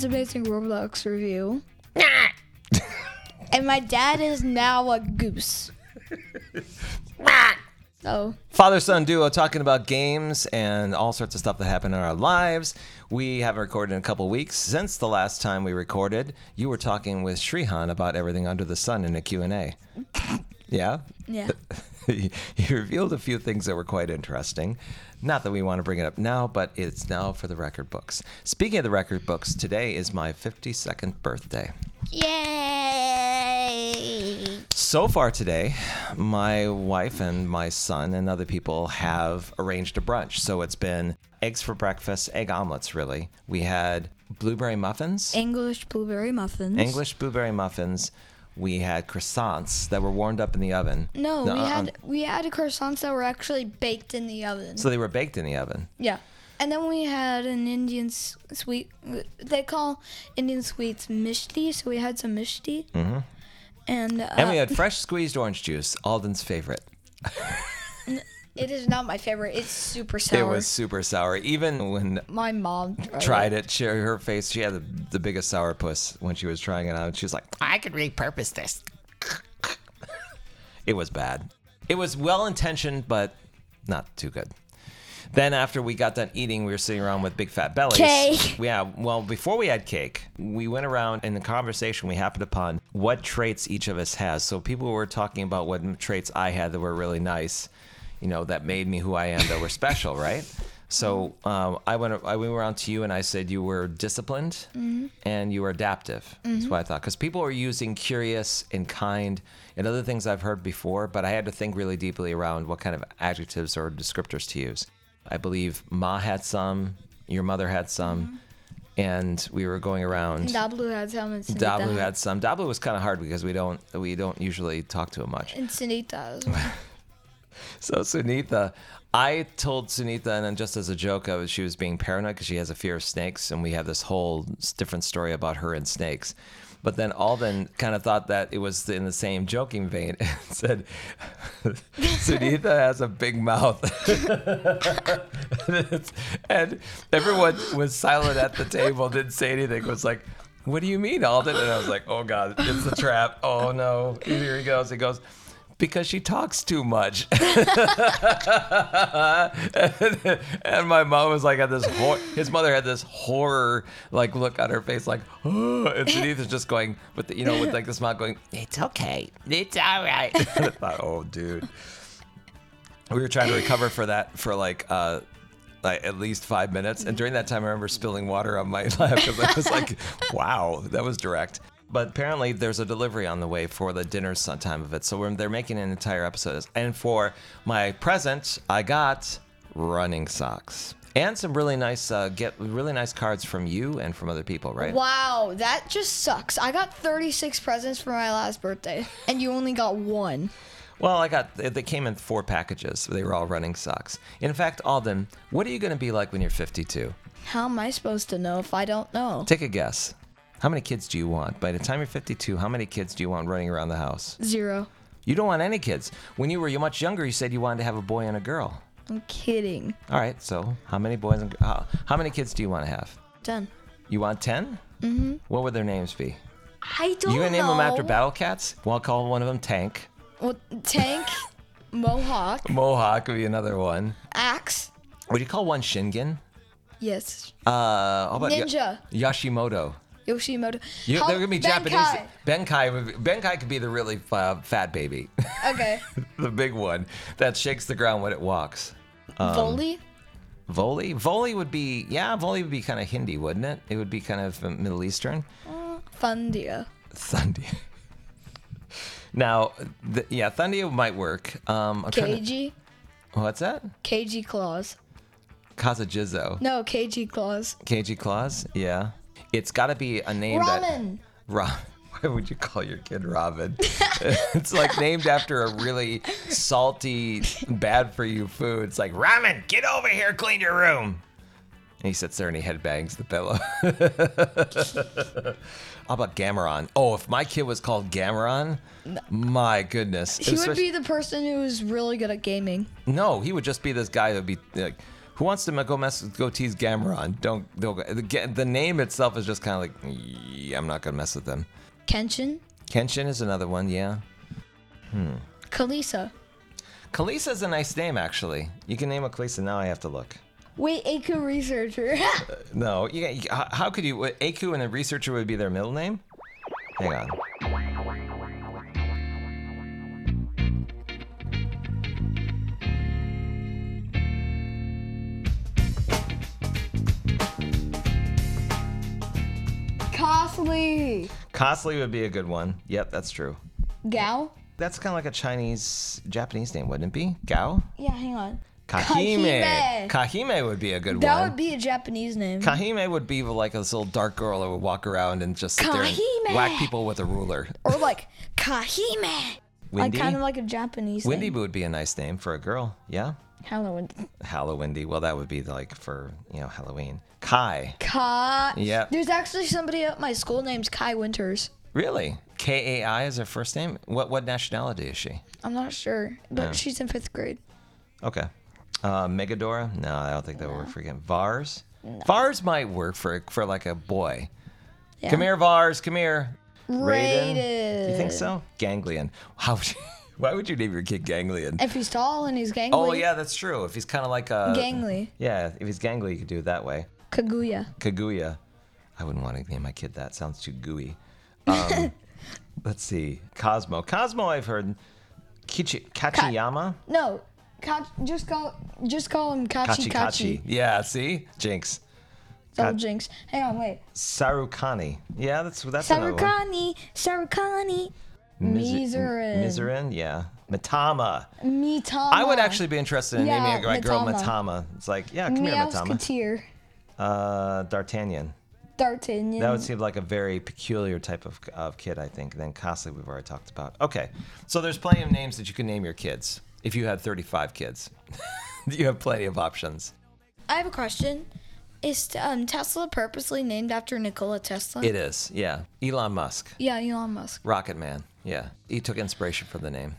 This amazing Roblox review. and my dad is now a goose. So, oh. Father son duo talking about games and all sorts of stuff that happen in our lives. We haven't recorded in a couple weeks since the last time we recorded. You were talking with Shrihan about everything under the sun in a Q&A. Yeah? yeah. he revealed a few things that were quite interesting. Not that we want to bring it up now, but it's now for the record books. Speaking of the record books, today is my 52nd birthday. Yay! So far today, my wife and my son and other people have arranged a brunch. So it's been eggs for breakfast, egg omelets, really. We had blueberry muffins, English blueberry muffins. English blueberry muffins. We had croissants that were warmed up in the oven. No, we uh, had we had croissants that were actually baked in the oven. So they were baked in the oven. yeah. And then we had an Indian sweet. They call Indian sweets mishti, so we had some mishti. Mm-hmm. And, uh, And we had fresh squeezed orange juice, Alden's favorite. it is not my favorite. It's super sour. It was super sour. Even when my mom tried, tried it, she, her face, she had the, the biggest sourpuss when she was trying it out. She was like, I could repurpose this. it was bad. It was well intentioned, but not too good. Then after we got done eating, we were sitting around with big fat bellies. Cake. Yeah. Well, before we had cake, we went around in the conversation. We happened upon what traits each of us has. So people were talking about what traits I had that were really nice, you know, that made me who I am, that were special, right? So um, I went. I went around to you and I said you were disciplined and you were adaptive. That's what I thought. Because people are using curious and kind and other things I've heard before, but I had to think really deeply around what kind of adjectives or descriptors to use. I believe Ma had some, your mother had some, and we were going around. Dablu had some and Sunita. Dablu had some. Dablu was kind of hard because we don't we don't usually talk to him much. And Sunita as well. So Sunitha, I told Sunitha, and then just as a joke, I was, she was being paranoid because she has a fear of snakes, and we have this whole different story about her and snakes. But then Alden kind of thought that it was in the same joking vein and said, Sunitha has a big mouth. and everyone was silent at the table, didn't say anything, was like, What do you mean, Alden? And I was like, Oh God, it's a trap. Oh no. Here he goes. He goes, because she talks too much. and, and my mom was like, had this hor- his mother had this horror like look on her face, like, and Denise is just going with the, you know, with like the smile going, it's okay, it's all right. I thought, oh, dude. We were trying to recover for that for like, uh, like at least five minutes, and during that time, I remember spilling water on my lap because I was like, "Wow, that was direct." But apparently, there's a delivery on the way for the dinner time of it, so we're, they're making an entire episode. And for my present, I got running socks and some really nice, uh, get really nice cards from you and from other people, right? Wow, that just sucks. I got 36 presents for my last birthday, and you only got one. Well, I got they they came in four packages. They were all running socks. In fact, Alden, what are you going to be like when you're 52? How am I supposed to know if I don't know? Take a guess. How many kids do you want? By the time you're 52, how many kids do you want running around the house? Zero. You don't want any kids. When you were much younger, you said you wanted to have a boy and a girl. I'm kidding. All right, so how many boys and how, how many kids do you want to have? Done. You want 10? Mm-hmm. What would their names be? I don't you gonna name know. them after battle cats? Well, I'll call one of them Tank. Well, tank, mohawk, Mohawk would be another one. axe. Would you call one Shingen? Yes. Uh, how about Ninja. Yashimoto. Yoshimoto. You, How- they're gonna be Japanese. Benkai. Benkai. would be- Benkai could be the really uh, fat baby, Okay. the big one that shakes the ground when it walks. Um, Volley. Voli? Voli would be, yeah, Voli would be kind of Hindi, wouldn't it? It would be kind of uh, Middle Eastern. Fundia. Thundia. now, th- yeah, Thundia might work. Um, I'm trying to- KG. what's that? KG claws. Kasa Jizo. No, KG claws. KG Claws, Yeah. It's got to be a name that. Ramen. Ra- Why would you call your kid Robin? it's like named after a really salty, bad for you food. It's like, Ramen, get over here, clean your room. And he sits there and he headbangs the pillow. How about Gameron? Oh, if my kid was called Gameron, my goodness. He would Especially- be the person who's really good at gaming. no, he would just be this guy that would be like, Who wants to go mess with go tease Gameron? Don't, don't go. The, the name itself is just kind of like, yeah, I'm not going to mess with them. Kenshin, Kenshin is another one, yeah. Hmm. Kalisa. Kalisa is a nice name, actually. You can name a Kalisa. Now I have to look. Wait, Aku researcher. No, you, how could you? Aku and a researcher would be their middle name? Hang on. Kasli. Kasli would be a good one. Yep, that's true. Gao. That's kind of like a Chinese, Japanese name, wouldn't it be? Gao? Yeah, hang on. Kahime. Kahime. Kahime would be a good one. That one. would be a Japanese name. Kahime would be like this little dark girl that would walk around and just sit there and Kahime. whack people with a ruler. or like Kahime. Like Windy? kind of like a Japanese Windy name. would be a nice name for a girl. Yeah. Halloween. Hallowindy. Well, that would be like for, you know, Halloween. Kai. Kai. Yep. There's actually somebody at my school named Kai Winters. Really? K A I is her first name? What what nationality is she? I'm not sure, but Yeah. she's in fifth grade. Okay. Uh, Megadora? No, I don't think that would work for him. Vars? Vars might work for for like a boy. Yeah. Come here, Vars. Come here. Raiden. Do you think so? Ganglion. How would you, why would you name your kid Ganglion? If he's tall and he's gangly. Oh yeah, that's true. If he's kind of like a Gangly. Yeah, if he's gangly, you could do it that way. Kaguya. Kaguya. I wouldn't want to name my kid that. Sounds too gooey. Um, let's see. Cosmo. Cosmo, I've heard. Kichi, Kachiyama. No, Ka- just call just call him Kachi Kachi Kachi. Yeah, see? Jinx. Double Ka- jinx. Hang on, wait. Sarukani. Yeah, that's that's another one. Sarukani, Sarukani, Mizurin. Mizurin, yeah. Matama. Mitama. I would actually be interested in Yeah, naming my girl Matama. Matama. It's like, yeah, come here, Matama. Meowsketeer. Uh, D'Artagnan. D'Artagnan. That would seem like a very peculiar type of, of kid, I think. Then Kasli, we've already talked about. Okay, so there's plenty of names that you can name your kids. If you had 35 kids, you have plenty of options. I have a question. Is um, Tesla purposely named after Nikola Tesla? It is, yeah. Elon Musk, yeah, Elon Musk. Rocket Man, yeah. He took inspiration from the name.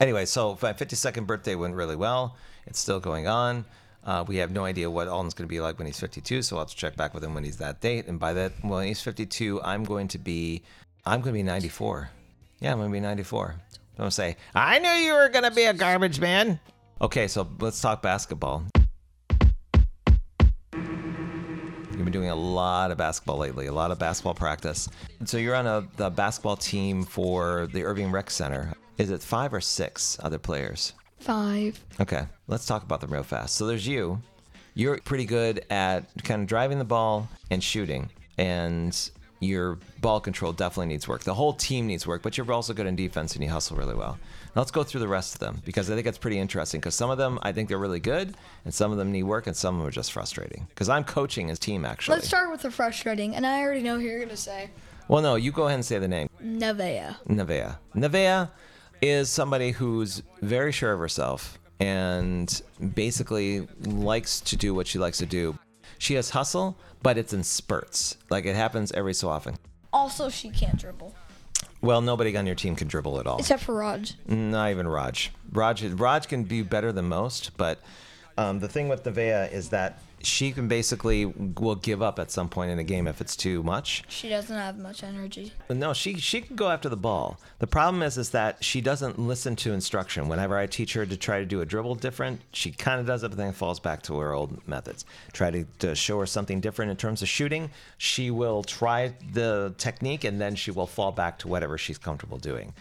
Anyway, so my 52nd birthday went really well. It's still going on. Uh, we have no idea what Alden's going to be like when he's 52, so I'll have to check back with him when he's that date. And by that, when he's 52, I'm going to be, I'm going to be 94. Yeah, I'm going to be 94. Don't say, I knew you were going to be a garbage man. Okay, so let's talk basketball. Been doing a lot of basketball lately, a lot of basketball practice. So you're on a the basketball team for the Irving Rec Center. Is it five or six other players? Five. Okay, let's talk about them real fast. So there's you. You're pretty good at kind of driving the ball and shooting, and your ball control definitely needs work. The whole team needs work, but you're also good in defense and you hustle really well. Let's go through the rest of them because I think it's pretty interesting. Because some of them I think they're really good, and some of them need work, and some of them are just frustrating. Because I'm coaching his team actually. Let's start with the frustrating, and I already know who you're gonna say. Well, no, you go ahead and say the name. Nevea. Nevea. Nevea is somebody who's very sure of herself and basically likes to do what she likes to do. She has hustle, but it's in spurts. Like it happens every so often. Also, she can't dribble, Well, nobody on your team can dribble at all. except for Raj. Not even Raj. Raj, Raj can be better than most, but um, the thing with Nevea is that she can basically will give up at some point in a game if it's too much. She doesn't have much energy. No, she she can go after the ball. The problem is is that she doesn't listen to instruction. Whenever I teach her to try to do a dribble different, she kind of does it, but then falls back to her old methods. Try to, to show her something different in terms of shooting. She will try the technique and then she will fall back to whatever she's comfortable doing.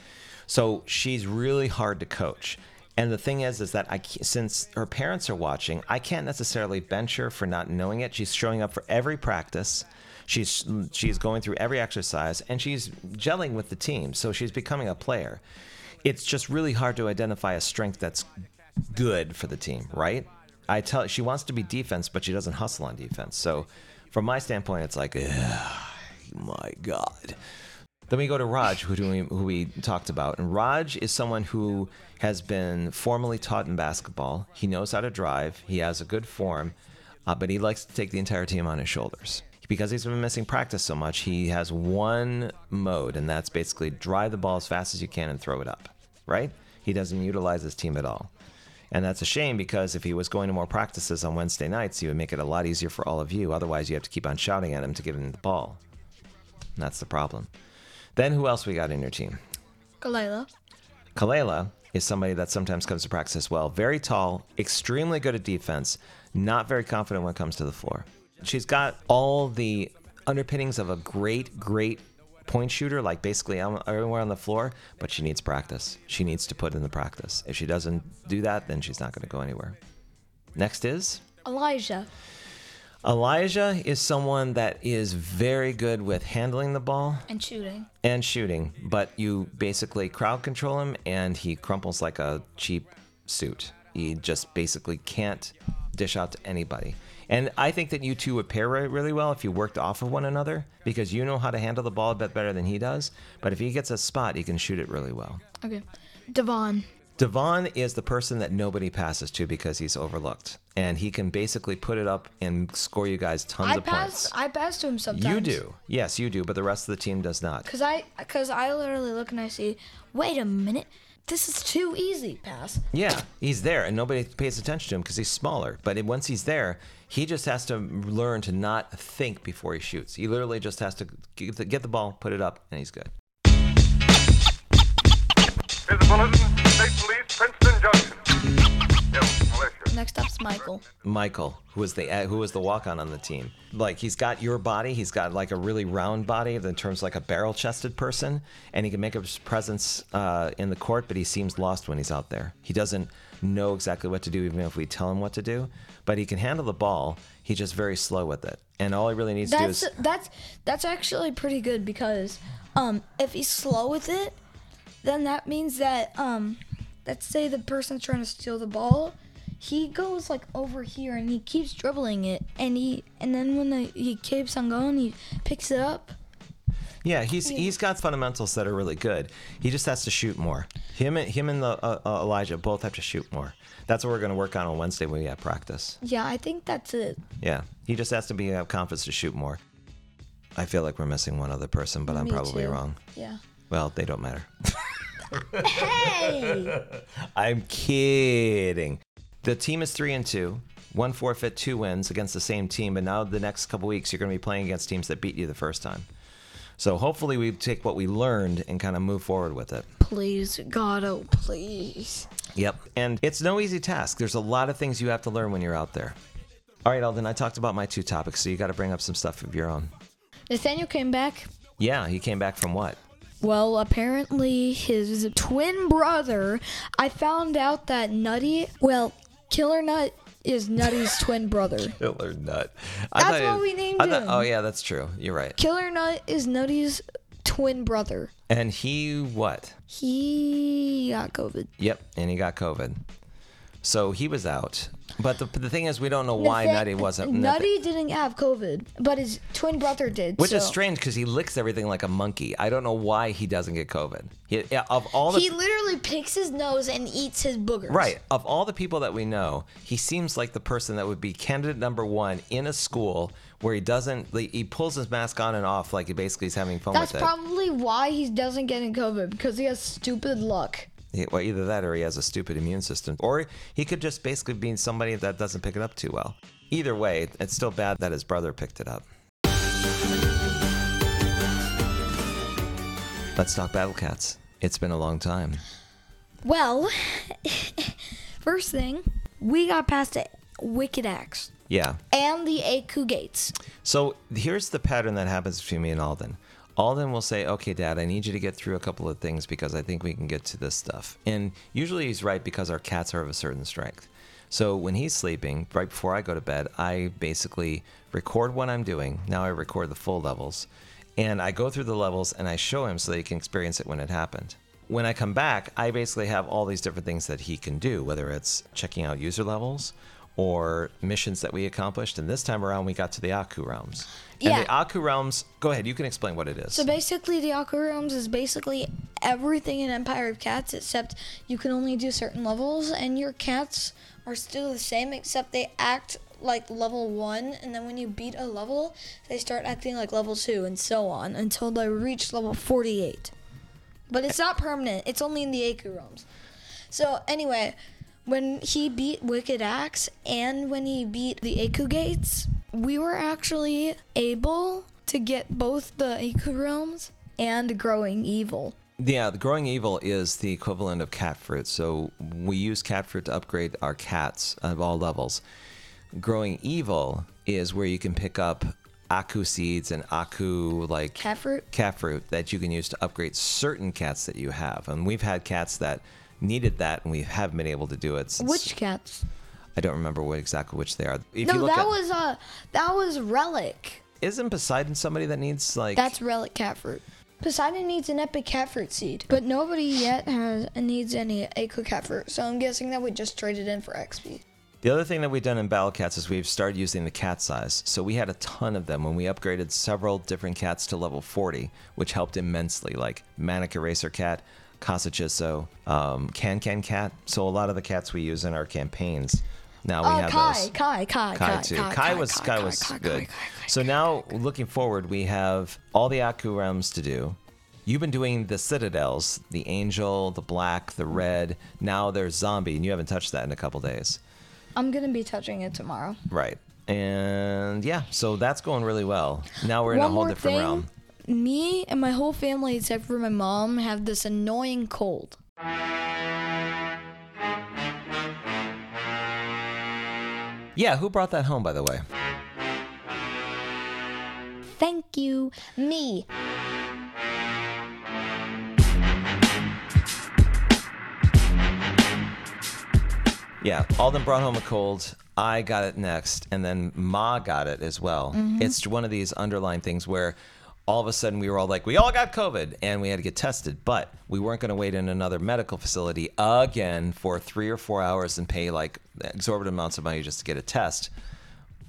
So she's really hard to coach. And the thing is, is that I since her parents are watching, I can't necessarily bench her for not knowing it. She's showing up for every practice. She's she's going through every exercise and she's gelling with the team. So she's becoming a player. It's just really hard to identify a strength that's good for the team, right? I tell she wants to be defense, but she doesn't hustle on defense. So from my standpoint, it's like, my God. Then we go to Raj, who, we, who we talked about. And Raj is someone who has been formally taught in basketball. He knows how to drive, he has a good form, uh, but he likes to take the entire team on his shoulders. Because he's been missing practice so much, he has one mode, and that's basically drive the ball as fast as you can and throw it up, right? He doesn't utilize his team at all. And that's a shame because if he was going to more practices on Wednesday nights, he would make it a lot easier for all of you. Otherwise, you have to keep on shouting at him to give him the ball. And that's the problem. Then who else we got in your team? Kalela. Kalela is somebody that sometimes comes to practice as well. Very tall, extremely good at defense, not very confident when it comes to the floor. She's got all the underpinnings of a great, great point shooter, like basically everywhere on the floor, but she needs practice. She needs to put in the practice. If she doesn't do that, then she's not going to go anywhere. Next is Elijah. Elijah is someone that is very good with handling the ball And shooting. and shooting, but you basically crowd control him and he crumples like a cheap suit. He just basically can't dish out to anybody. And I think that you two would pair really well if you worked off of one another because you know how to handle the ball a bit better than he does. But if he gets a spot, he can shoot it really well. Okay. Devon. Devon is the person that nobody passes to because he's overlooked. And he can basically put it up and score you guys tons I of pass. points. I pass to him sometimes. You do. Yes, you do, but the rest of the team does not. Cause I, cause I literally look and I see, wait a minute, this is too easy. Pass. Yeah, he's there, and nobody pays attention to him because he's smaller. But once he's there, he just has to learn to not think before he shoots. He literally just has to get the, get the ball, put it up, and he's good. Here's a bulletin. Police, Princeton Junction. Next up's Michael. Michael, who was the uh, who was the walk-on on the team, like he's got your body. He's got like a really round body in terms of like a barrel-chested person, and he can make his presence uh, in the court. But he seems lost when he's out there. He doesn't know exactly what to do, even if we tell him what to do. But he can handle the ball. He's just very slow with it, and all he really needs to do is that's that's actually pretty good because um if he's slow with it, then that means that um let's say the person's trying to steal the ball, he goes like over here and he keeps dribbling it and he and then when the, he keeps on going, he picks it up. Yeah, he's he's got fundamentals that are really good. He just has to shoot more. Him and him and the uh, uh, Elijah both have to shoot more. That's what we're going to work on on Wednesday when we have practice. Yeah, I think that's it. Yeah, he just has to be have confidence to shoot more. I feel like we're missing one other person, but I'm probably too. wrong. Yeah. Well, they don't matter. Hey. I'm kidding. The team is three and two. One forfeit, two wins against the same team, but now the next couple weeks you're going to be playing against teams that beat you the first time. So hopefully we take what we learned and kind of move forward with it. please, God, oh please. Yep. And it's no easy task. There's a lot of things you have to learn when you're out there. All right, Alden, I talked about my two topics, so you got to bring up some stuff of your own. Nathaniel came back. Yeah, he came back from what? Well, apparently his twin brother. I found out that Nutty. Well, Killer Nut is Nutty's twin brother. Killer Nut. That's what we named him. Oh, yeah, that's true. You're right. Killer Nut is Nutty's twin brother. And he what? He got COVID. Yep, and he got COVID. So he was out. But the, the thing is, we don't know why Nutty wasn't. Nutty didn't have COVID, but his twin brother did. Which is strange because he licks everything like a monkey. I don't know why he doesn't get COVID. He, yeah, of all the He literally picks his nose and eats his boogers. Right. Of all the people that we know, he seems like the person that would be candidate number one in a school where he doesn't, like, he pulls his mask on and off like he basically is having fun That's with it. probably why he doesn't get in COVID because he has stupid luck. Well, either that or he has a stupid immune system. Or he could just basically be somebody that doesn't pick it up too well. Either way, it's still bad that his brother picked it up. Let's talk Battle Cats. It's been a long time. Well, first thing, we got past the Wicked Axe Yeah. and the Aku Gates. So here's the pattern that happens between me and Alden. Alden will say, Okay, Dad, I need you to get through a couple of things because I think we can get to this stuff. And usually he's right because our cats are of a certain strength. So when he's sleeping, right before I go to bed, I basically record what I'm doing. Now I record the full levels. And I go through the levels and I show him so that he can experience it when it happened. When I come back, I basically have all these different things that he can do, whether it's checking out user levels or missions that we accomplished. And this time around, we got to the Aku realms. And Yeah. the Aku realms, go ahead, you can explain what it is. So basically, the Aku Realms is basically everything in Empire of Cats, except you can only do certain levels, and your cats are still the same, except they act like level one, and then when you beat a level, they start acting like level two, and so on until they reach level 48. But it's not permanent; it's only in the Aku Realms. So anyway, when he beat Wicked Axe and when he beat the Aku Gates, we were actually able to get both the Aku realms and Growing Evil. Yeah, the growing evil is the equivalent of cat fruit. So we use cat fruit to upgrade our cats of all levels. Growing evil is where you can pick up aku seeds and aku like Cat fruit? cat fruit that you can use to upgrade certain cats that you have. And we've had cats that needed that, and we haven't been able to do it. Since, Which cats? I don't remember what exactly which they are. If you No, that at, was uh that was Relic. isn't Poseidon somebody that needs like That's Relic cat fruit. Poseidon needs an epic cat fruit seed, but nobody yet has needs any Aku cat fruit. So I'm guessing that we just traded in for XP. The other thing that we've done in Battle Cats is we've started using the catseyes. So we had a ton of them when we upgraded several different cats to level 40, which helped immensely, like Manic Eraser Cat, Kasa Jizo, um, Can Can Cat. So a lot of the cats we use in our campaigns. Now we Oh, have Kai, those. Kai, Kai, Kai Kai, too. Kai, Kai, Kai, was Kai, Kai was Kai, good. Kai, Kai, So now looking forward, we have all the Aku realms to do. You've been doing the citadels, the angel, the black, the red. Now there's zombie, and you haven't touched that in a couple days. I'm gonna be touching it tomorrow. Right. And yeah, so that's going really well. Now we're in One a whole different thing, realm. Me and my whole family, except for my mom, have this annoying cold. Yeah, who brought that home, by the way? Thank you, me. Yeah, Alden brought home a cold. I got it next, and then Ma got it as well. Mm-hmm. It's one of these underlying things where all of a sudden we were all like, we all got COVID, and we had to get tested, but we weren't going to wait in another medical facility again for three or four hours and pay like exorbitant amounts of money just to get a test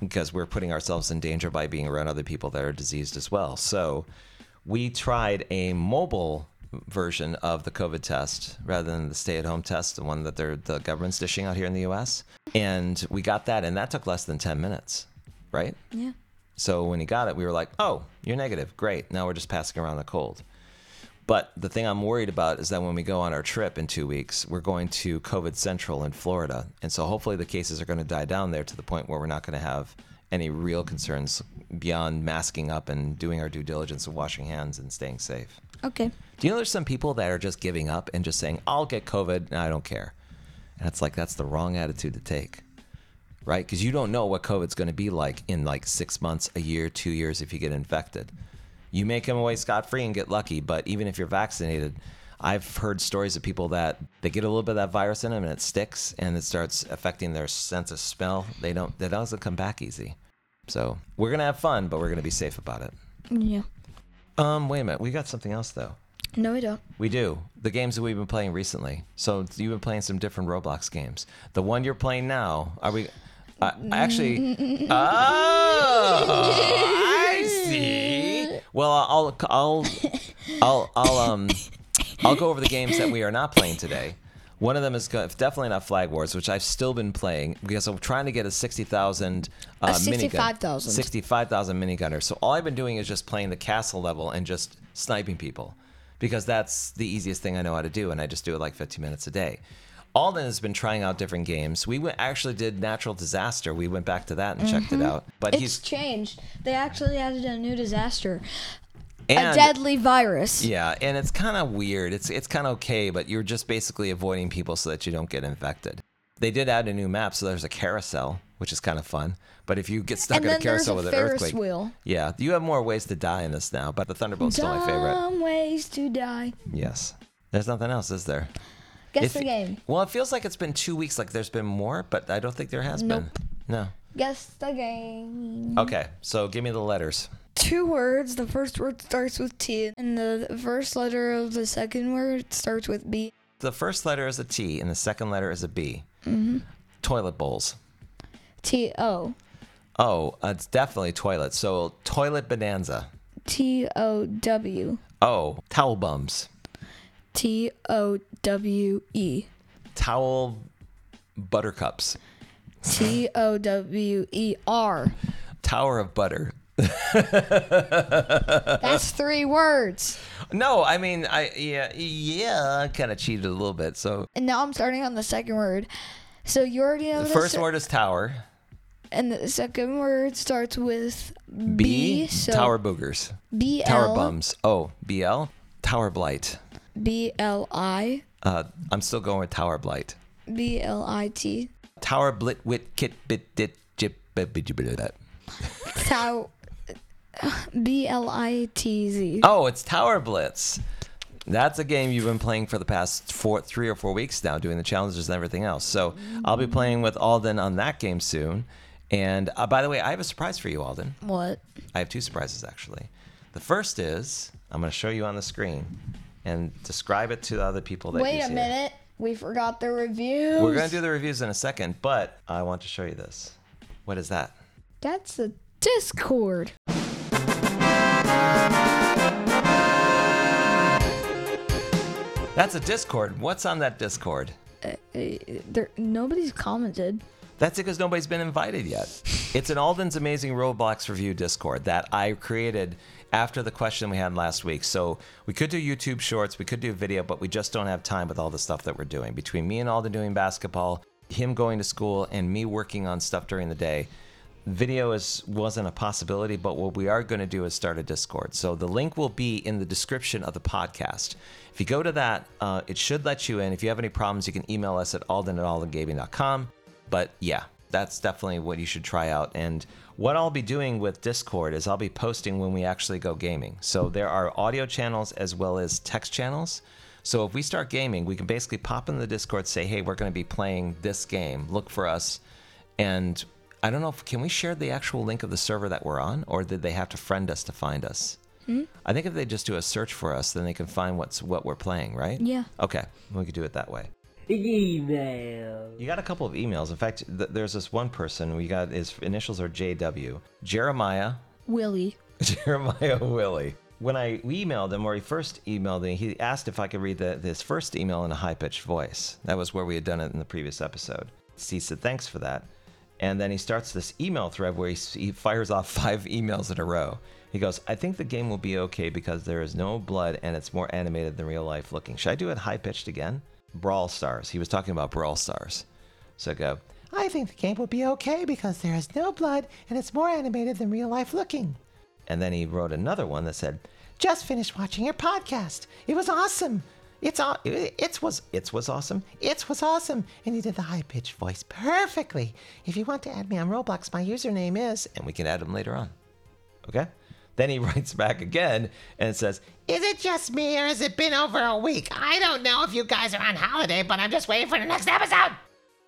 because we're putting ourselves in danger by being around other people that are diseased as well. So we tried a mobile version of the COVID test rather than the stay-at-home test, the one that the government's dishing out here in the U.S. And we got that, and that took less than 10 minutes, right? Yeah. So when he got it, we were like, "Oh, you're negative. Great. Now we're just passing around a cold." But the thing I'm worried about is that when we go on our trip in two weeks, we're going to COVID Central in Florida, and so hopefully the cases are going to die down there to the point where we're not going to have any real concerns beyond masking up and doing our due diligence of washing hands and staying safe. Okay. Do you know there's some people that are just giving up and just saying, "I'll get COVID and I don't care," and it's like that's the wrong attitude to take right? Because you don't know what COVID's going to be like in like six months, a year, two years if you get infected. You may come away scot free and get lucky, but even if you're vaccinated, I've heard stories of people that they get a little bit of that virus in them and it sticks and it starts affecting their sense of smell. They don't, that doesn't come back easy. So we're gonna have fun, but we're gonna be safe about it. Yeah. Um, wait a minute, we got something else though. No, we don't. We do. The games that we've been playing recently. So you've been playing some different Roblox games. The one you're playing now, are we? Uh, actually, oh, I see. Well, I'll, I'll, I'll, I'll, um, I'll go over the games that we are not playing today. One of them is definitely not Flag Wars, which I've still been playing because I'm trying to get a sixty thousand uh, minigun. 65,000. Sixty-five thousand minigunner. So all I've been doing is just playing the castle level and just sniping people because that's the easiest thing I know how to do, and I just do it like 15 minutes a day. Alden has been trying out different games. We went, actually did Natural Disaster. We went back to that and checked it mm-hmm. out. But It's he's changed. They actually added a new disaster. and, a deadly virus. Yeah, and it's kind of weird. It's it's kind of okay, but you're just basically avoiding people so that you don't get infected. They did add a new map, so there's a carousel, which is kind of fun. But if you get stuck And in a then there's carousel a with an Ferris earthquake, wheel. yeah, you have more ways to die in this now. But the Thunderbolt's still my favorite. Dumb ways to die. Yes, there's nothing else, is there? Guess If- the game. Well, it feels like it's been two weeks. Like there's been more, but I don't think there has Nope. been. No. Guess the game. Okay, so give me the letters. Two words. The first word starts with T, and the first letter of the second word starts with B. The first letter is a T, and the second letter is a B. Mhm. Toilet bowls. T O. Oh, uh, it's definitely toilet. So toilet bonanza. T O W. Oh, towel bums. T O W E. Towel buttercups. T O W E R. Tower of butter. That's three words. No, I mean, I yeah yeah, I kind of cheated a little bit. So And now I'm starting on the second word. So you already know The first word is tower. and the second word starts with B. B. so tower boogers. B Tower bums. Oh, BL. Tower blight. B L I Uh, I'm still going with tower blight. B L I T. Tower blit wit kit bit dit jip bit bit bit that. Tow B L I T Z. Oh, it's Tower Blitz. That's a game you've been playing for the past four, three or four weeks now, doing the challenges and everything else. So I'll be playing with Alden on that game soon. And uh, by the way, I have a surprise for you, Alden. What? I have two surprises actually. The first is I'm going to show you on the screen and describe it to the other people that Wait you a see minute. We forgot the reviews. We're going to do the reviews in a second, but I want to show you this. What is that? That's a Discord. That's a Discord. What's on that Discord? Uh, there, nobody's commented. That's it because nobody's been invited yet. It's an Alden's Amazing Roblox Review Discord that I created after the question we had last week. So we could do YouTube shorts, we could do video, but we just don't have time with all the stuff that we're doing. Between me and Alden doing basketball, him going to school, and me working on stuff during the day, video is wasn't a possibility. But what we are going to do is start a Discord. So the link will be in the description of the podcast. If you go to that, uh, it should let you in. If you have any problems, you can email us at alden at aldengaming.com. But yeah, that's definitely what you should try out. And what I'll be doing with Discord is I'll be posting when we actually go gaming. So there are audio channels as well as text channels. So if we start gaming, we can basically pop in the Discord, say, hey, we're going to be playing this game. Look for us. And I don't know if can we share the actual link of the server that we're on, or did they have to friend us to find us? Hmm? I think if they just do a search for us, then they can find what's what we're playing, right? Yeah. Okay, we could do it that way. Email. You got a couple of emails. In fact, th- there's this one person. We got his initials are JW. Jeremiah. Willie. Jeremiah Willie. When I we emailed him, or he first emailed me, he asked if I could read the, his first email in a high pitched voice. That was where we had done it in the previous episode. He said, thanks for that. And then he starts this email thread where he, he fires off five emails in a row. He goes, I think the game will be okay because there is no blood and it's more animated than real life looking. Should I do it high pitched again? Brawl Stars. He was talking about Brawl Stars. So I go, I think the game will be okay because there is no blood and it's more animated than real life looking. And then he wrote another one that said, "Just finished watching your podcast. It was awesome. It's aw- it was it was awesome. It was awesome." And he did the high pitched voice perfectly. If you want to add me on Roblox, my username is, and we can add him later on. Okay. Then he writes back again and says, Is it just me or has it been over a week? I don't know if you guys are on holiday, but I'm just waiting for the next episode.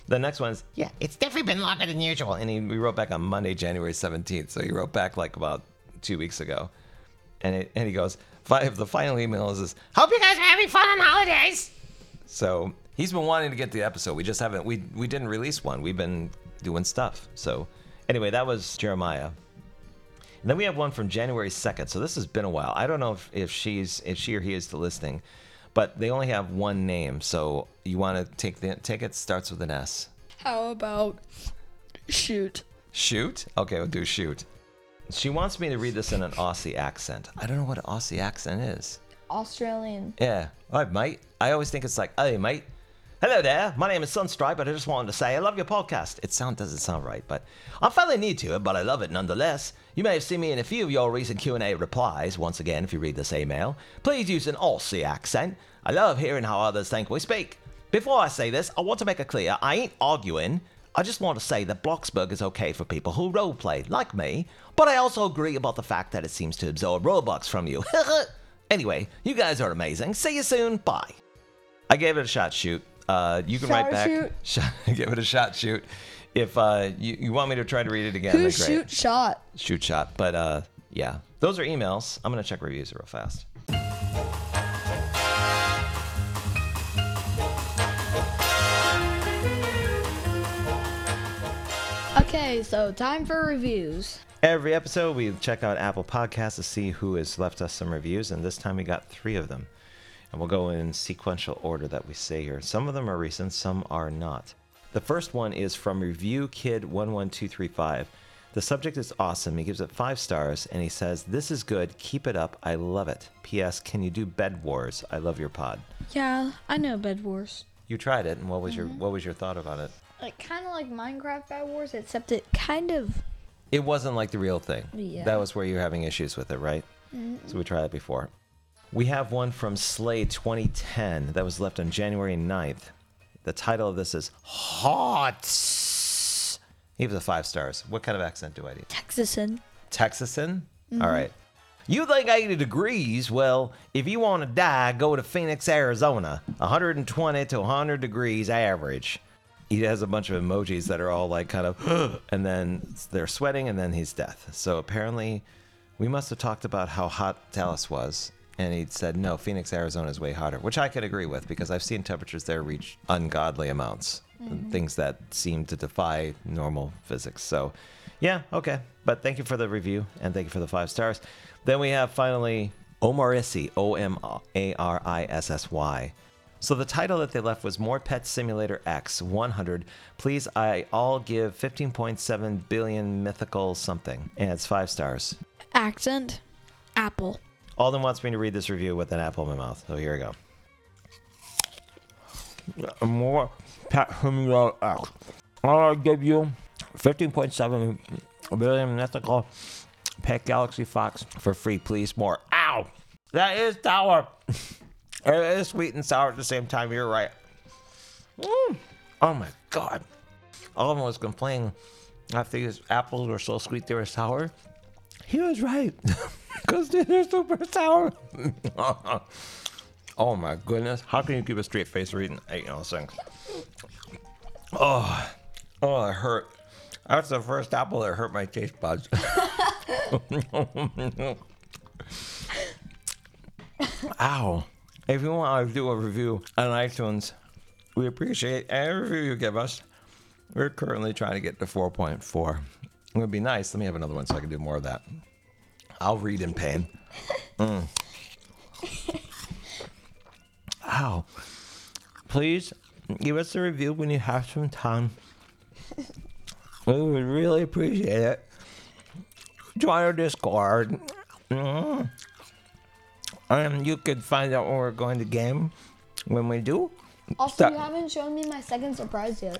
The next one's, Yeah, it's definitely been longer than usual. and he we wrote back on Monday, January 17th. So he wrote back like about two weeks ago. And, it, and he goes, five, the final email is this. Hope you guys are having fun on holidays. So he's been wanting to get the episode. We just haven't, we, we didn't release one. We've been doing stuff. So anyway, that was Jeremiah. And then we have one from January 2nd. So this has been a while. I don't know if, if she's, if she or he is still listening, but they only have one name. So you want to take the, take it, starts with an S. How about shoot? Shoot? Okay, we'll do shoot. She wants me to read this in an Aussie accent. I don't know what an Aussie accent is. Australian. Yeah. All right, mate. I always think it's like, hey, mate. Hello there. My name is Sunstripe, but I just wanted to say I love your podcast. It sound doesn't sound right, but I'm fairly new to it, but I love it nonetheless. You may have seen me in a few of your recent Q&A replies. Once again, if you read this email, please use an Aussie accent. I love hearing how others think we speak. Before I say this, I want to make it clear I ain't arguing. I just want to say that Bloxburg is okay for people who roleplay, like me, but I also agree about the fact that it seems to absorb Robux from you. anyway, you guys are amazing. See you soon. Bye. I gave it a shot, shoot. Uh, you can write back. shoot? Shot, give it a shot, shoot. If uh, you, you want me to try to read it again, Who then great. shoot shot? Shoot shot. But uh, yeah, those are emails. I'm gonna check reviews real fast. Okay, so time for reviews. Every episode, we check out Apple Podcasts to see who has left us some reviews, and this time we got three of them. And we'll go in sequential order that we say here. Some of them are recent, some are not. The first one is from Review Kid 11235. The subject is awesome. He gives it five stars, and he says, "This is good. Keep it up. I love it." P.S. Can you do Bed Wars? I love your pod. Yeah, I know Bed Wars. You tried it, and what was your what was your thought about it? like kind of like Minecraft Bed Wars, except it kind of It wasn't like the real thing. Yeah. That was where you're having issues with it, right? Mm-hmm. So we tried it before. We have one from Slay 2010 that was left on January 9th. The title of this is Hot. He gives a five stars. What kind of accent do I do? Texasan. Texasan? Mm-hmm. All right. You think 80 degrees? Well, if you want to die, go to Phoenix, Arizona. 120 to 100 degrees average. He has a bunch of emojis that are all like kind of, and then they're sweating, and then he's death. So apparently, we must have talked about how hot Dallas was. And he said, no, Phoenix, Arizona is way hotter, which I could agree with because I've seen temperatures there reach ungodly amounts, mm-hmm. things that seem to defy normal physics. So, yeah, okay. But thank you for the review and thank you for the five stars. Then we have finally Omarissy, O M A R I S S Y. So the title that they left was More Pet Simulator X 100. Please, I all give 15.7 billion mythical something. And it's five stars. Accent. Apple. Alden wants me to read this review with an apple in my mouth. So here we go. More Pet Simulator X. I'll give you 15.7 billion mythical Pet Galaxy Fox for free, please. More. Ow! That is sour. it is sweet and sour at the same time. You're right. Mm. Oh my god. Alden was complaining after these apples were so sweet they were sour. He was right. Because they're super sour. oh my goodness. How can you keep a straight face reading eating those things? Oh, oh, it hurt. That's the first apple that hurt my taste buds. Ow. If you want to do a review on iTunes, we appreciate every review you give us. We're currently trying to get to 4.4. It would be nice. Let me have another one so I can do more of that. I'll read in pain. Mm. Ow. Please give us a review when you have some time. We would really appreciate it. Join our Discord. Mm. And you could find out when we're going to game when we do Also, Stop. you haven't shown me my second surprise yet.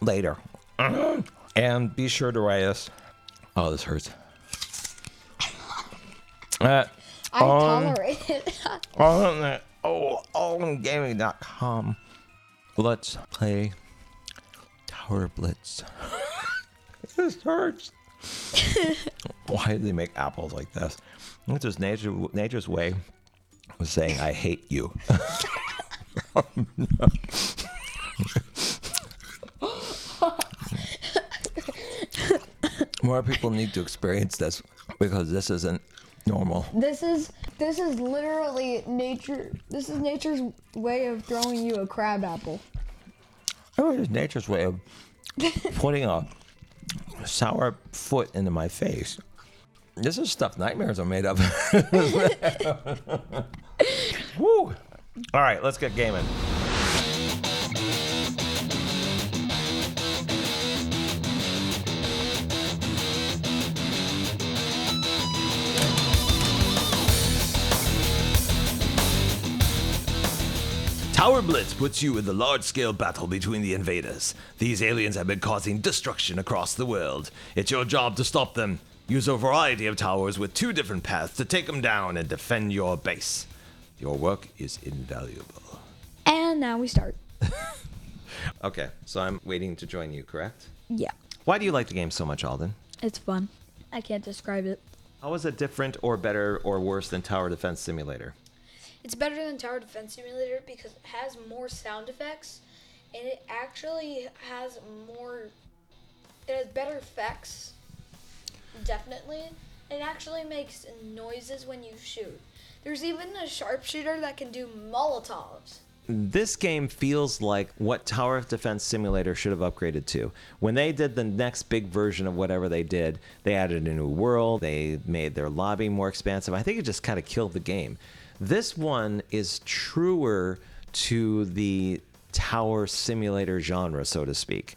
later. And be sure to write us. Oh, this hurts. Uh, I Um, tolerate it. on the oh, aldengaming.com. Let's play Tower Blitz. this hurts. Why did they make apples like this? It's just nature, nature's way of saying, I hate you. More people need to experience this because this isn't normal. this is this is literally nature. This is nature's way of throwing you a crab apple. Oh, it's nature's way of putting a sour foot into my face. This is stuff nightmares are made of. Woo! All right, let's get gaming. Tower Blitz puts you in the large scale battle between the invaders. These aliens have been causing destruction across the world. It's your job to stop them. Use a variety of towers with two different paths to take them down and defend your base. Your work is invaluable. And now we start. Okay, so I'm waiting to join you, correct? Yeah, Why do you like the game so much, Alden? it's fun. I can't describe it. How is it different or better or worse than Tower Defense Simulator? It's better than Tower Defense Simulator because it has more sound effects and it actually has more it has better effects. Definitely. It actually makes noises when you shoot. There's even a sharpshooter that can do Molotovs. this game feels like what Tower of Defense Simulator should have upgraded to. When they did the next big version of whatever they did, they added a new world, they made their lobby more expansive. I think it just kind of killed the game. This one is truer to the tower simulator genre, so to speak.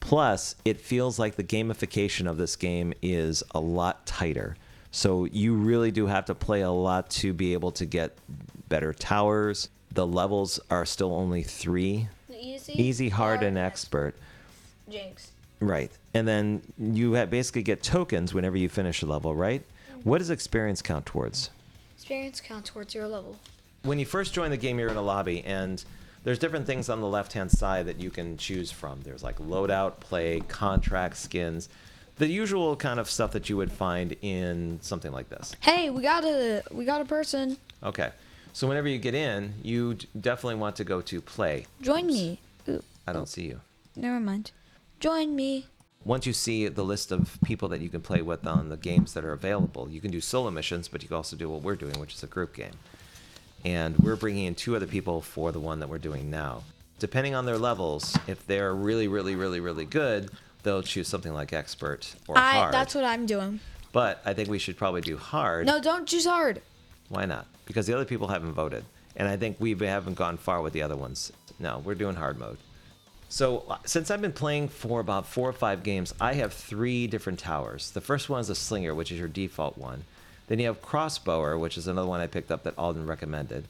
Plus, it feels like the gamification of this game is a lot tighter. So you really do have to play a lot to be able to get better towers. The levels are still only three. easy. easy, hard, and expert. Jinx. Right. And then you basically get tokens whenever you finish a level, right? Mm-hmm. What does experience count towards? Experience count towards your level. When you first join the game, you're in a lobby, and there's different things on the left hand side that you can choose from. There's like loadout, play, contract, skins, the usual kind of stuff that you would find in something like this. Hey, we got a we got a person. Okay. So whenever you get in, you d- definitely want to go to play. Join me. Ooh, I don't see you. never mind. Join me. Once you see the list of people that you can play with on the games that are available, you can do solo missions, but you can also do what we're doing, which is a group game. And we're bringing in two other people for the one that we're doing now. Depending on their levels, if they're really, really, really, really good, they'll choose something like expert or I hard. that's what I'm doing. But I think we should probably do hard. No, don't choose hard. Why not? Because the other people haven't voted. And I think we haven't gone far with the other ones. No, we're doing hard mode. So, uh, since I've been playing for about four or five games, I have three different towers. The first one is a slinger, which is your default one. Then you have crossbower, which is another one I picked up that Alden recommended.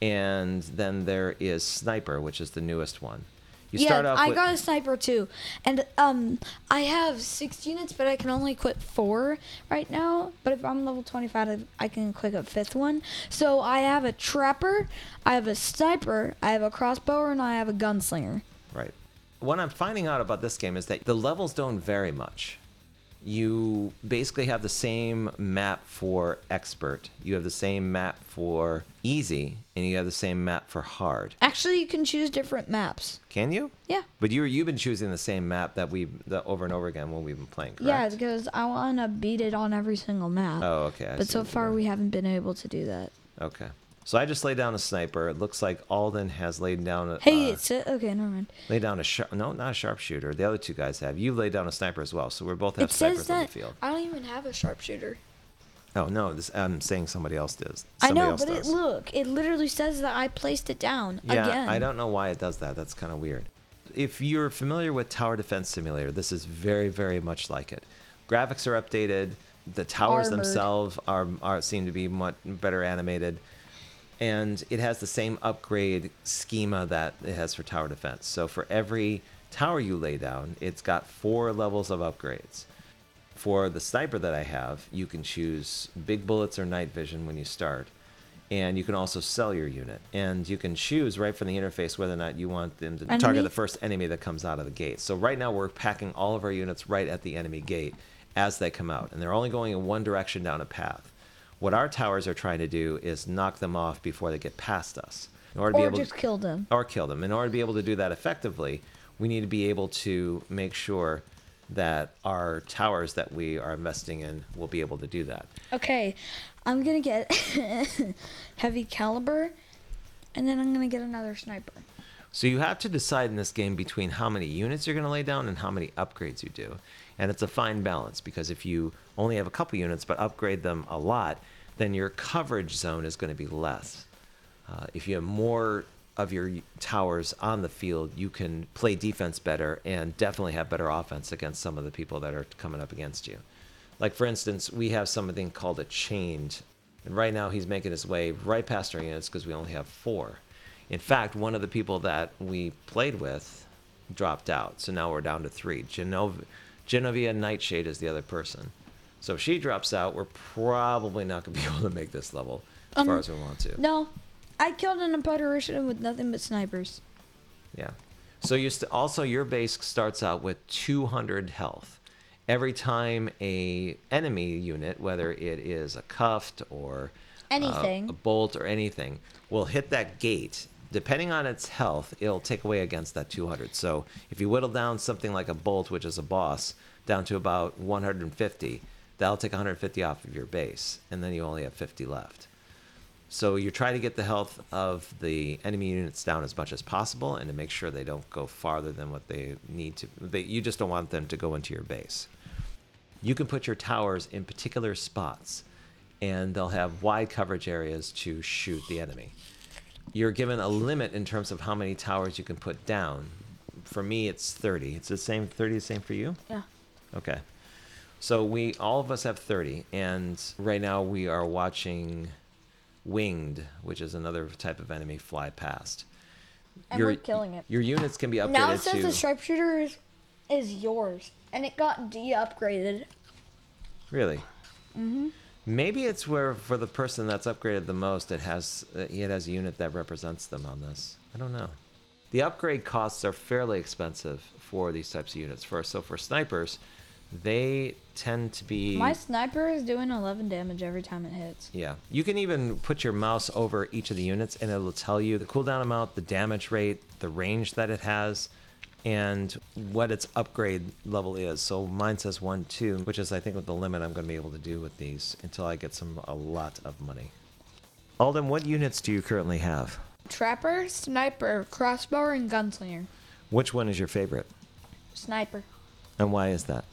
And then there is sniper, which is the newest one. You yeah, start off I with, got a sniper too, and um, I have six units, but I can only equip four right now. But if I'm level 25, I can equip a fifth one. So I have a trapper, I have a sniper, I have a crossbower, and I have a gunslinger. Right. What I'm finding out about this game is that the levels don't vary much. You basically have the same map for expert, you have the same map for easy, and you have the same map for hard. Actually, you can choose different maps. Can you? Yeah. But you you've been choosing the same map that we over and over again when we've been playing, correct? Yeah, because I want to beat it on every single map. Oh, okay. I but so far, we haven't been able to do that. Okay. So I just laid down a sniper. It looks like Alden has laid down a Hey, uh, it's it. Okay, never mind. laid down a sharp no, not a sharpshooter. The other two guys have. You laid down a sniper as well. So we're both have It says snipers on the that field. I don't even have a sharpshooter. Oh no, this, I'm saying somebody else does. I know, but it look, it literally says that I placed it down yeah, again. I don't know why it does that. That's kind of weird. If you're familiar with Tower Defense Simulator, this is very, very much like it. Graphics are updated. The towers Armored. themselves are, are seem to be much better animated, and it has the same upgrade schema that it has for Tower Defense. So for every tower you lay down, it's got four levels of upgrades. For the sniper that I have, you can choose big bullets or night vision when you start. And you can also sell your unit. And you can choose right from the interface whether or not you want them to Enemy? target the first enemy that comes out of the gate. So right now we're packing all of our units right at the enemy gate as they come out. And they're only going in one direction down a path. What our towers are trying to do is knock them off before they get past us. In order to be or able just to, kill them. or kill them. In order to be able to do that effectively, we need to be able to make sure that our towers that we are investing in will be able to do that. Okay, I'm gonna get heavy caliber, and then I'm gonna get another sniper. So you have to decide in this game between how many units you're going to lay down and how many upgrades you do. And it's a fine balance because if you only have a couple units but upgrade them a lot, then your coverage zone is going to be less. Uh, if you have more of your towers on the field, you can play defense better and definitely have better offense against some of the people that are coming up against you. Like, for instance, we have something called a chained, and right now he's making his way right past our units because we only have four. In fact, one of the people that we played with dropped out, so now we're down to three. Genov- Genovia Nightshade is the other person. So if she drops out, we're probably not going to be able to make this level as far Um, as we want to. No, I killed an apparition with nothing but snipers. Yeah. So you st- also your base starts out with 200 health. Every time a enemy unit, whether it is a cuffed or uh, Anything. a bolt or anything, will hit that gate. Depending on its health, it'll take away against that 200. So if you whittle down something like a bolt, which is a boss, down to about 150, that'll take 150 off of your base, and then you only have 50 left. So you're trying to get the health of the enemy units down as much as possible, and to make sure they don't go farther than what they need to. They, you just don't want them to go into your base. You can put your towers in particular spots, and they'll have wide coverage areas to shoot the enemy. You're given a limit in terms of how many towers you can put down. For me, it's 30. It's the same 30 the same for you? Yeah. Okay. So we all of us have 30 and right now we are watching winged, which is another type of enemy fly past. And your we're killing it. your units can be upgraded Now it says to the sharpshooter is, is yours, and it got de-upgraded. really. Mm-hmm. Maybe it's where for the person that's upgraded the most, it has it has a unit that represents them on this. I don't know. The upgrade costs are fairly expensive for these types of units. For so for snipers, they tend to be My sniper is doing 11 damage every time it hits. Yeah. You can even put your mouse over each of the units and it'll tell you the cooldown amount, the damage rate, the range that it has, and what its upgrade level is. So mine says 1 2, which is, I think, what the limit I'm going to be able to do with these until I get some a lot of money. Alden, what units do you currently have? Trapper, sniper, crossbow, and gunslinger. Which one is your favorite? Sniper. And why is that?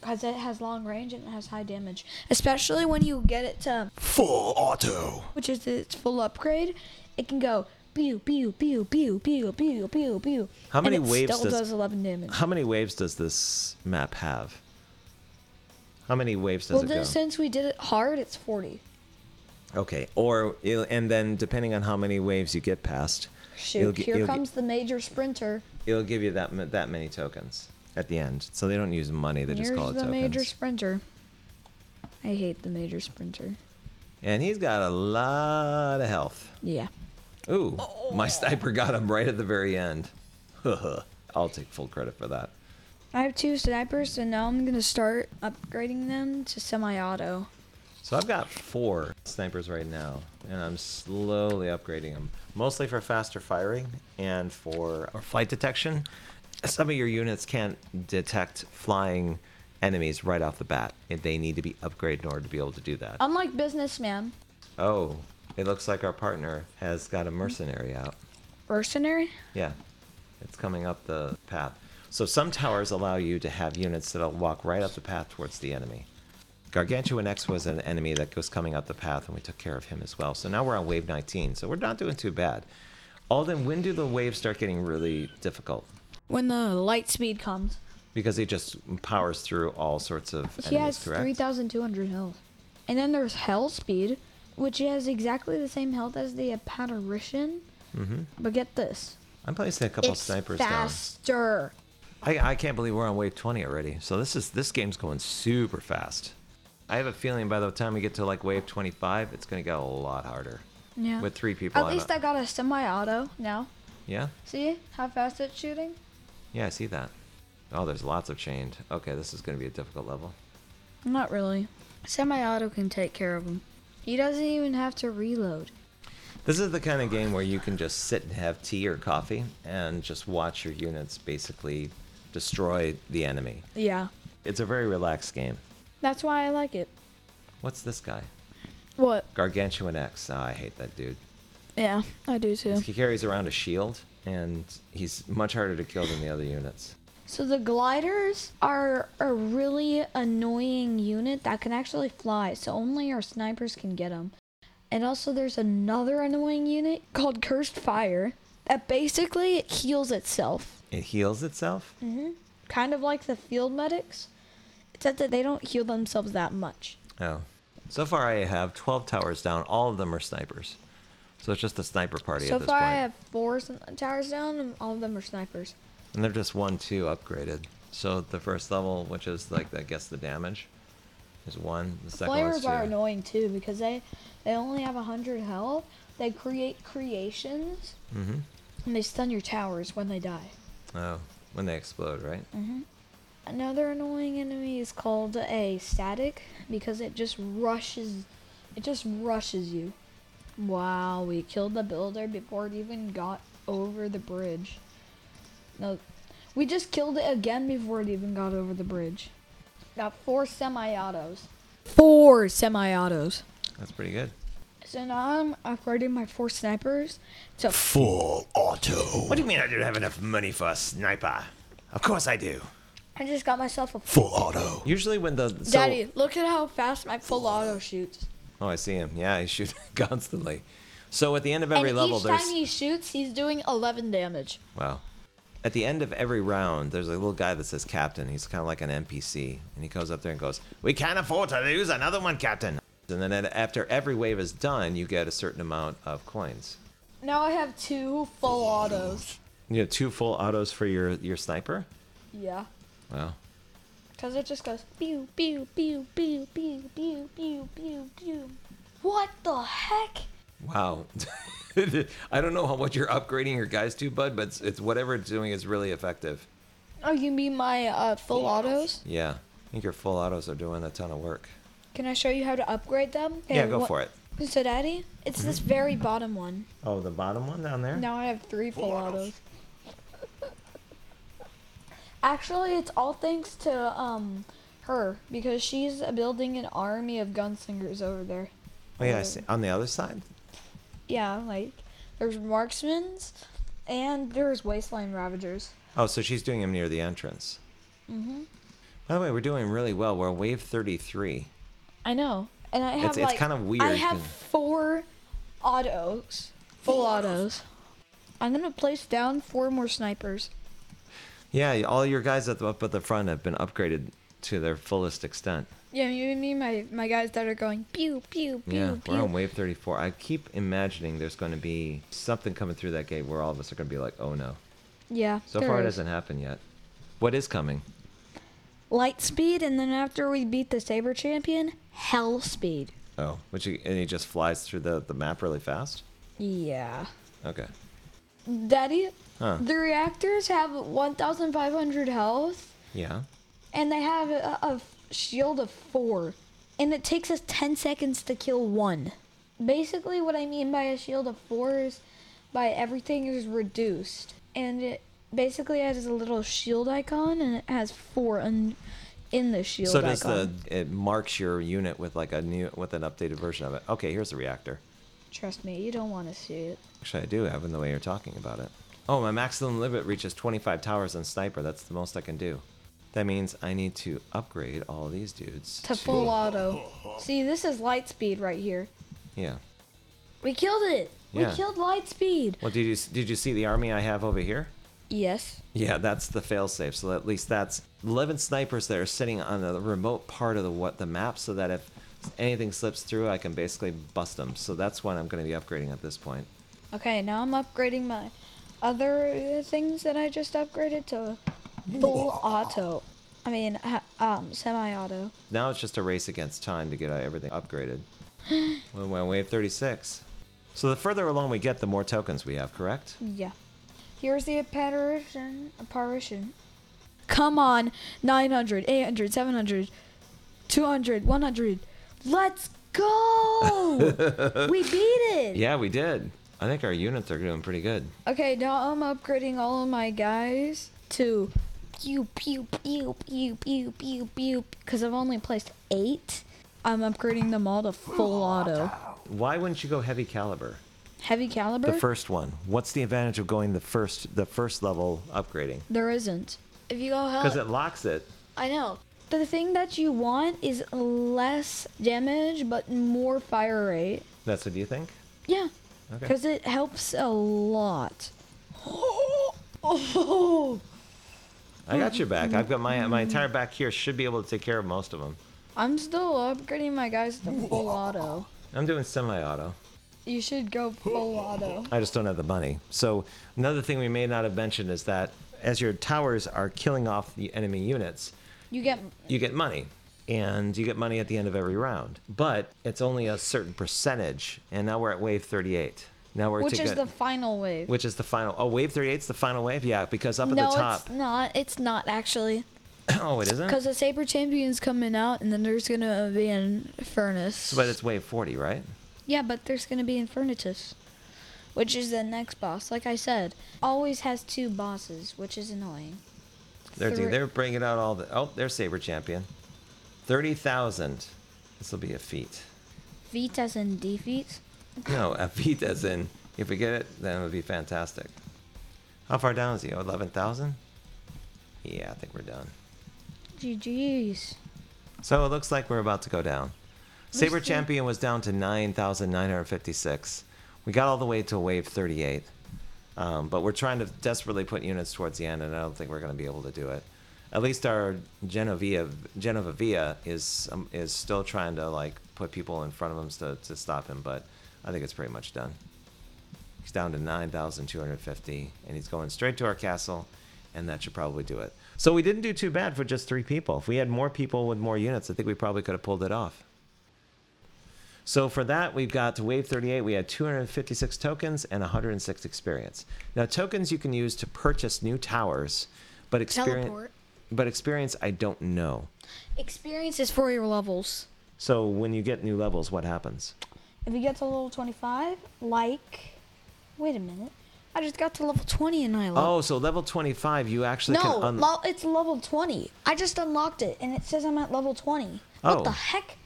Because it has long range and it has high damage. Especially when you get it to Full auto. which is its full upgrade, it can go pew pew pew pew pew pew pew pew. How many and it waves still does- does 11 damage. How many waves does this map have? How many waves does well, it go? this, since we did it hard, it's 40. Okay, or and then depending on how many waves you get past, it'll Shoot, here it'll comes the major sprinter. it'll give you that that many tokens at the end. So they don't use money; they just call it the tokens. major sprinter. I hate the major sprinter. And he's got a lot of health. Yeah. Ooh, oh. my sniper got him right at the very end. I'll take full credit for that. I have two snipers, so now I'm gonna start upgrading them to semi-auto. So I've got four snipers right now, and I'm slowly upgrading them, mostly for faster firing and for or flight detection. Some of your units can't detect flying enemies right off the bat. and They need to be upgraded in order to be able to do that. Unlike businessman, Oh, it looks like our partner has got a mercenary out. mercenary. Yeah, it's coming up the path. So some towers allow you to have units that'll walk right up the path towards the enemy. Gargantuan X was an enemy that was coming up the path, and we took care of him as well. So now we're on wave 19, so we're not doing too bad. Alden, when do the waves start getting really difficult? When the light speed comes, Because he just powers through all sorts of he enemies, has correct? 3,200 health. And then there's hell speed, which has exactly the same health as the apparition. Mm-hmm. But get this, I'm placing a couple it's snipers now. faster. down. I, I can't believe we're on wave 20 already. So this is this game's going super fast. I have a feeling by the time we get to like wave 25, it's going to get a lot harder. Yeah. With three people, At I'm least I got a semi-auto now. Yeah? See how fast it's shooting? Yeah, I see that. Oh, there's lots of chained. Okay, this is going to be a difficult level. Not really. Semi-auto can take care of him. He doesn't even have to reload. This is the kind of game where you can just sit and have tea or coffee and just watch your units basically destroy the enemy. Yeah. It's a very relaxed game. That's why I like it. What's this guy? What? Gargantuan X. Oh, I hate that dude. Yeah, I do too. He carries around a shield, and he's much harder to kill than the other units. So the gliders are a really annoying unit that can actually fly, so only our snipers can get them. And also there's another annoying unit called Cursed Fire that basically it heals itself. It heals itself? Mhm. Kind of like the field medics, except that they don't heal themselves that much. Oh. So far, I have 12 towers down. All of them are snipers. So it's just a sniper party so at this point. So far. I have four towers down and all of them are snipers. And they're just one, two upgraded. So the first level, which is like that gets the damage, is one. The second two. are annoying too because they they only have 100 health. They create creations Mm-hmm. and they stun your towers when they die. Oh, when they explode, right? Another annoying enemy is called a static because it just rushes it just rushes you. Wow, we killed the builder before it even got over the bridge. No, we just killed it again before it even got over the bridge. Got four semi-autos. Four semi-autos. That's pretty good. So now I'm upgrading my four snipers to Full auto. What do you mean I don't have enough money for a sniper? Of course I do. I just got myself a Full auto. Usually when the so, Daddy, look at how fast my full auto shoots. Oh, I see him. Yeah, he's shooting constantly. So at the end of every and level, each there's time he shoots, he's doing 11 damage. Wow. At the end of every round, there's a little guy that says Captain. He's kind of like an NPC. And he goes up there and goes, We can't afford to lose another one, Captain. And then after every wave is done, you get a certain amount of coins. Now I have two full autos. You have two full autos for your your sniper. Yeah. Wow. Cause it just goes pew pew pew pew pew pew pew pew pew. What the heck? Wow. I don't know how what you're upgrading your guys to, bud, but it's, it's whatever it's doing is really effective. Oh, you mean my uh, full autos? Yeah. I think your full autos are doing a ton of work. Can I show you how to upgrade them? Yeah, go for it. So, Daddy, it's this very bottom one. Oh, the bottom one down there? Now I have three full autos. Actually, it's all thanks to um her because she's building an army of gunslingers over there. Oh yeah, I see. On the other side? Yeah, like there's marksmans and there's wasteland ravagers. Oh, so she's doing them near the entrance. Mm-hmm. By the way, we're doing really well. We're wave 33. I know, and I have It's- it's like kinda weird I have 'cause- four autos, full autos. I'm gonna place down four more snipers. Yeah, all your guys at the, up at the front have been upgraded to their fullest extent. Yeah, you and me, my my guys that are going pew pew pew Yeah, pew. we're on wave 34. I keep imagining there's going to be something coming through that gate where all of us are going to be like, oh no. Yeah. So far, it hasn't happened yet. What is coming? Light speed, and then after we beat the saber champion, hell speed. Oh, which he, and he just flies through the, the map really fast? Yeah. Okay. Daddy, Huh. the reactors have 1,500 health, Yeah. and they have a, a shield of four, and it takes us 10 seconds to kill one. Basically, what I mean by a shield of four is by everything is reduced, and it basically has a little shield icon, and it has four un- in the shield So does icon. the it marks your unit with like a new with an updated version of it? Okay, here's the reactor. Trust me, you don't want to see it. Actually, I do Evan, the way you're talking about it. Oh, my maximum limit reaches 25 towers on sniper. That's the most I can do. That means I need to upgrade all these dudes To full auto. See, this is light speed right here. Yeah. We killed it. Yeah. We killed light speed. Well, did you did you see the army I have over here? Yes. Yeah, that's the failsafe. So at least that's 11 snipers that are sitting on the remote part of the what the map, so that if anything slips through, I can basically bust them. So that's what I'm going to be upgrading at this point. Okay, now I'm upgrading my other things that I just upgraded to full auto. I mean, ha- um, semi-auto. Now it's just a race against time to get uh, everything upgraded. We're on wave 36. So the further along we get, the more tokens we have, correct? Yeah. Here's the apparition. Apparition. Come on. 900, 800, 700, 200, 100. Let's go! we beat it! Yeah, we did. I think our units are doing pretty good. Okay, now I'm upgrading all of my guys to pew pew pew pew pew pew pew because I've only placed eight. I'm upgrading them all to full auto. Why wouldn't you go heavy caliber? Heavy caliber? The first one. What's the advantage of going the first the first level upgrading? there isn't. If you go hell, Because it locks it. I know. The thing that you want is less damage but more fire rate. That's what you think? Yeah, Okay. because it helps a lot. Oh, I got your back. I've got my my mm-hmm. entire back here should be able to take care of most of them. I'm still upgrading my guys to full auto. I'm doing semi-auto. You should go full auto. I just don't have the money. So another thing we may not have mentioned is that as your towers are killing off the enemy units, You get you get money. And you get money at the end of every round. But it's only a certain percentage. And now we're at wave 38. Now we're which is the final wave. which is the final. Oh, wave 38 is the final wave? Yeah, because up at no, the top. No, it's not. It's not actually. oh, it isn't? Because the Saber Champion's coming out, and then there's gonna be an Furnace. But it's wave 40, right? yeah, but there's gonna be Infernitus, which is the next boss. Like I said, always has two bosses, which is annoying. They're, Three- they're bringing out all the. Oh, there's Saber Champion. 30,000. This will be a feat. Feet as in defeat. No, a as in, if we get it, then it would be fantastic. How far down is he? Oh, 11,000? Yeah, I think we're done. GG's. So it looks like we're about to go down. Saber Champion was down to 9,956. We got all the way to wave 38. Um, but we're trying to desperately put units towards the end, and I don't think we're going to be able to do it. At least our Genovia, Genovavia is um, is still trying to like put people in front of him to, to stop him, but I think it's pretty much done. He's down to 9,250, and he's going straight to our castle, and that should probably do it. So we didn't do too bad for just three people. If we had more people with more units, I think we probably could have pulled it off. So for that, we've got to wave 38. We had 256 tokens and 106 experience. Now tokens you can use to purchase new towers, but experience, Teleport. but experience I don't know. Experience is for your levels. So when you get new levels, what happens? If you get to level 25, like, wait a minute, I just got to level 20 and I. Oh, so level 25, you actually no, can. Un- lo- it's level 20. I just unlocked it and it says I'm at level 20. What Oh. the heck?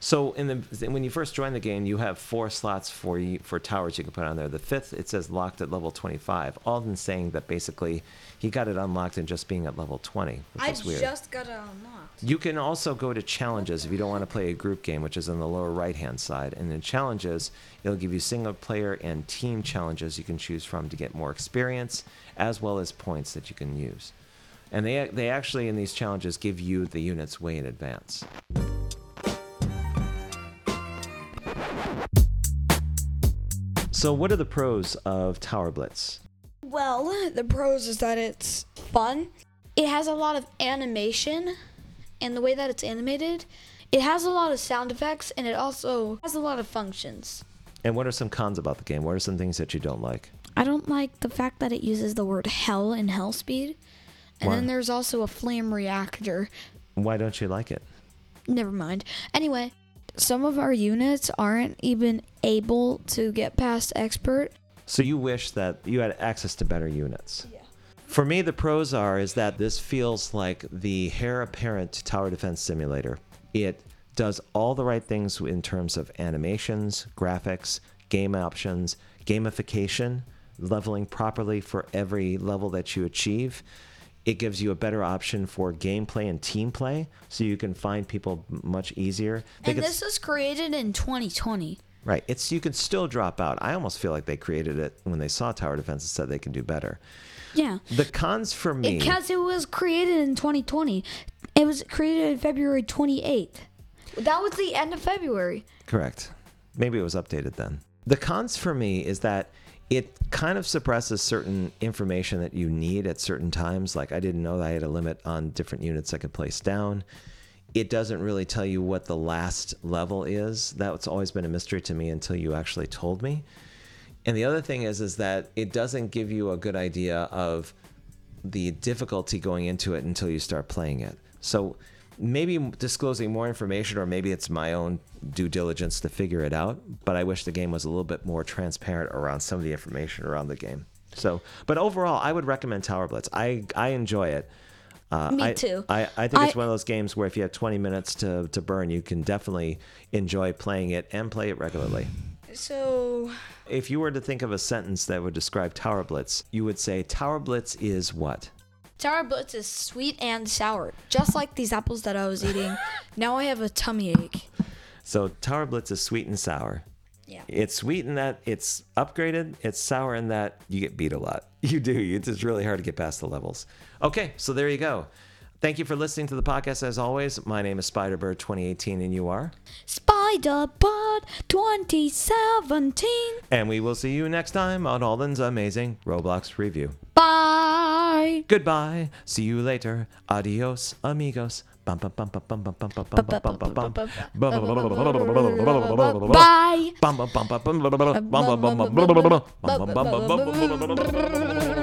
So in the when you first join the game, you have four slots for you, for towers you can put on there. The fifth it says locked at level 25. Alden saying that basically he got it unlocked and just being at level 20, which I is weird. just got it unlocked. You can also go to challenges if you don't want to play a group game, which is on the lower right hand side. And in challenges, it'll give you single player and team challenges you can choose from to get more experience as well as points that you can use. And they, they actually, in these challenges, give you the units way in advance. So, what are the pros of Tower Blitz? Well, the pros is that it's fun. It has a lot of animation, and the way that it's animated, it has a lot of sound effects, and it also has a lot of functions. And what are some cons about the game? What are some things that you don't like? I don't like the fact that it uses the word hell and hell speed. And Why? then there's also a flame reactor. Why don't you like it? Never mind. Anyway, some of our units aren't even able to get past expert. So you wish that you had access to better units. Yeah. For me, the pros are is that this feels like the heir apparent Tower Defense Simulator. It does all the right things in terms of animations, graphics, game options, gamification, leveling properly for every level that you achieve. It gives you a better option for gameplay and team play, so you can find people much easier. They And this was created in 2020. Right. It's you can still drop out. I almost feel like they created it when they saw tower defense and said they can do better. Yeah. The cons for me. Because it was created in 2020. It was created in February 28th. That was the end of February. correct. Maybe it was updated then. The cons for me is that it kind of suppresses certain information that you need at certain times. Like I didn't know that I had a limit on different units I could place down. It doesn't really tell you what the last level is. That's always been a mystery to me until you actually told me. And the other thing is is that it doesn't give you a good idea of the difficulty going into it until you start playing it. So maybe disclosing more information or maybe it's my own due diligence to figure it out, but I wish the game was a little bit more transparent around some of the information around the game. So, but overall, I would recommend Tower Blitz. I I enjoy it. Uh, Me I, too. I, I think it's I- one of those games where if you have 20 minutes to, to burn, you can definitely enjoy playing it and play it regularly. So, If you were to think of a sentence that would describe Tower Blitz, you would say Tower Blitz is what? Tower Blitz is sweet and sour, just like these apples that I was eating. now I have a tummy ache. So Tower Blitz is sweet and sour. Yeah. It's sweet in that it's upgraded. It's sour in that you get beat a lot. You do. It's just really hard to get past the levels. Okay, so there you go. Thank you for listening to the podcast as always. My name is Spiderbird 2018 and you are. Spiderbird 2017. And we will see you next time on Alden's amazing Roblox review. Bye. Bye. Goodbye. See you later. Adios, amigos. Bye.